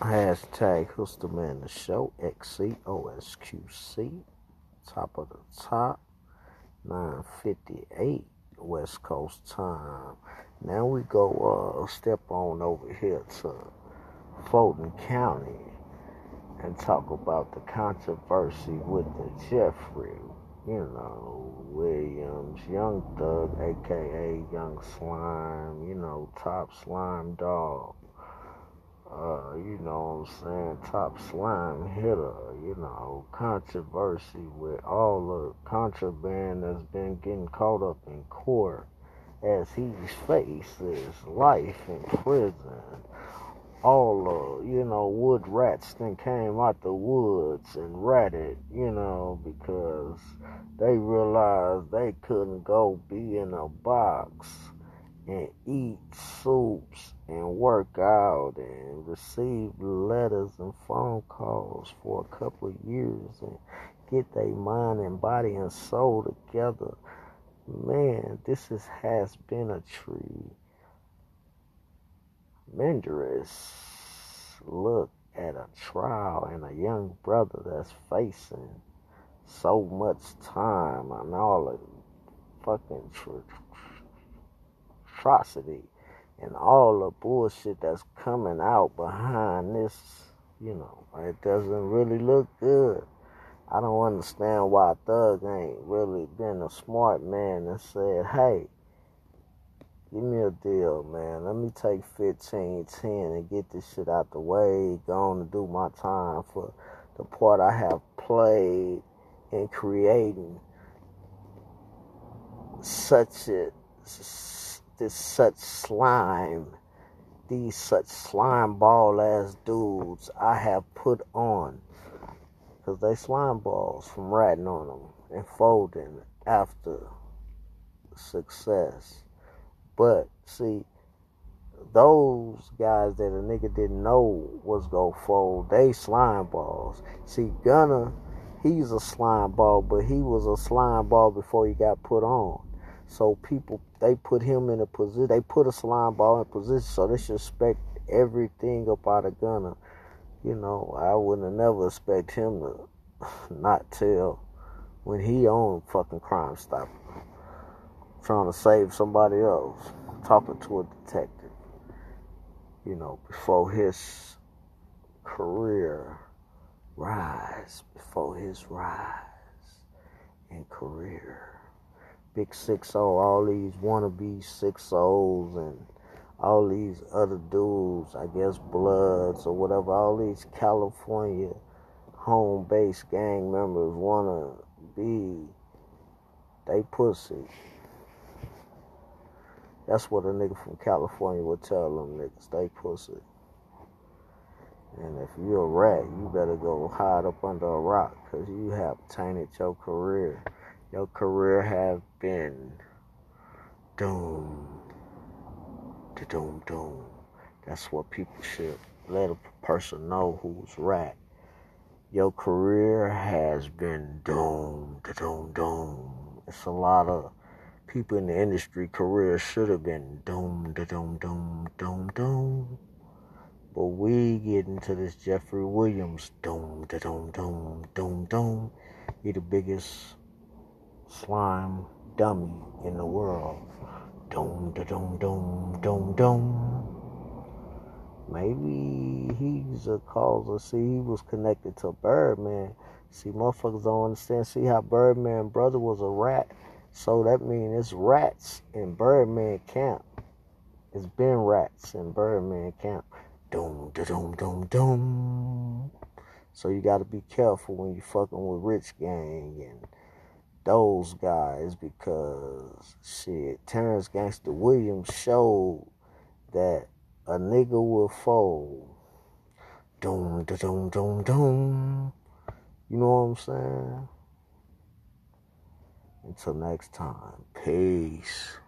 Hashtag who's the man the show, XCOSQC, top of the top, 958 West Coast time. Now we go uh, step on over here to Fulton County and talk about the controversy with the Jeffery, you know, Williams, Young Thug, aka Young Slime, you know, top slime dog uh, you know what I'm saying, top slime hitter, you know, controversy with all the contraband that's been getting caught up in court as he faces life in prison. All the, you know, wood rats then came out the woods and ratted, you know, because they realized they couldn't go be in a box and eat soups and work out and receive letters and phone calls for a couple of years and get their mind and body and soul together. Man, this is, has been a tree. tremendous look at a trial and a young brother that's facing so much time and all the fucking truth atrocity and all the bullshit that's coming out behind this, you know, it doesn't really look good. I don't understand why Thug ain't really been a smart man and said, hey, give me a deal, man. Let me take 15, 10 and get this shit out the way. Go on to do my time for the part I have played in creating such a this such slime, these such slime ball ass dudes I have put on. Because they slime balls from riding on them and folding after success. But see, those guys that a nigga didn't know was gonna fold, they slime balls. See, Gunna, he's a slime ball, but he was a slime ball before he got put on. So people they put him in a position. They put a slime ball in position, so they should expect everything up out of Gunna. You know, I wouldn't have never expect him to not tell when he owned fucking Crime Stopper, trying to save somebody else, talking to a detective. You know, before his career rise, before his rise in career big six oh, all these wannabe six ohs and all these other dudes, I guess Bloods or whatever, all these California home base gang members wanna be they pussy. That's what a nigga from California would tell them niggas, they pussy. And if you're a rat, you better go hide up under a rock because you have tainted your career your career have been doomed to doom doom. That's what people should let a person know who's right. Your career has been doomed to doom doom. It's a lot of people in the industry career should have been doomed to doom doom doom doom. But we get into this Jeffery Williams doom to doom doom doom doom. He the biggest slime dummy in the world. Doom, da, doom, doom, doom, doom. Maybe he's a cause. See, he was connected to Birdman. See, motherfuckers don't understand. See how Birdman brother was a rat. So that means it's rats in Birdman camp. It's been rats in Birdman camp. Doom, da, doom, doom, doom. So you got to be careful when you fucking with Rich Gang and those guys because shit, Terrence Gangster Williams showed that a nigga will fold. Doom, da, doom, doom, doom. You know what I'm saying? Until next time, peace.